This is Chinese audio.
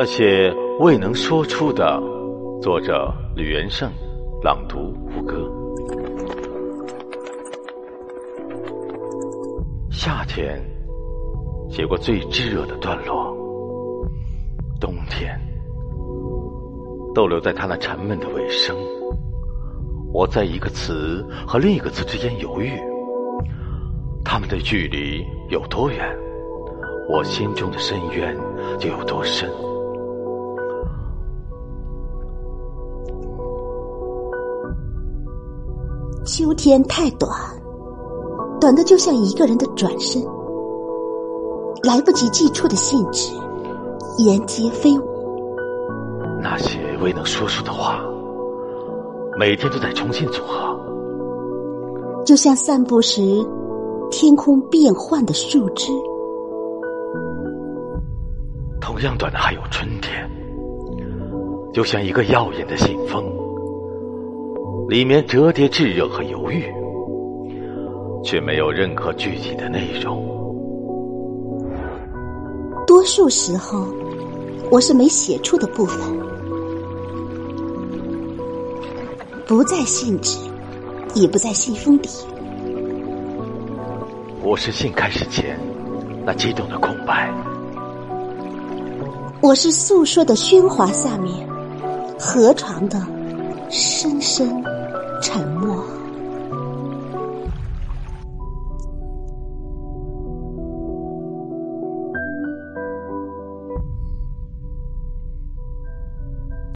那些未能说出的，作者吕元胜，朗读胡歌。夏天写过最炙热的段落，冬天逗留在他那沉闷的尾声。我在一个词和另一个词之间犹豫，他们的距离有多远，我心中的深渊就有多深。秋天太短，短的就像一个人的转身，来不及寄出的信纸，沿街飞舞。那些未能说出的话，每天都在重新组合，就像散步时天空变幻的树枝。同样短的还有春天，就像一个耀眼的信封。里面折叠炙热和犹豫，却没有任何具体的内容。多数时候，我是没写出的部分，不在信纸，也不在信封底。我是信开始前那激动的空白，我是诉说的喧哗下面，河床的深深。沉默。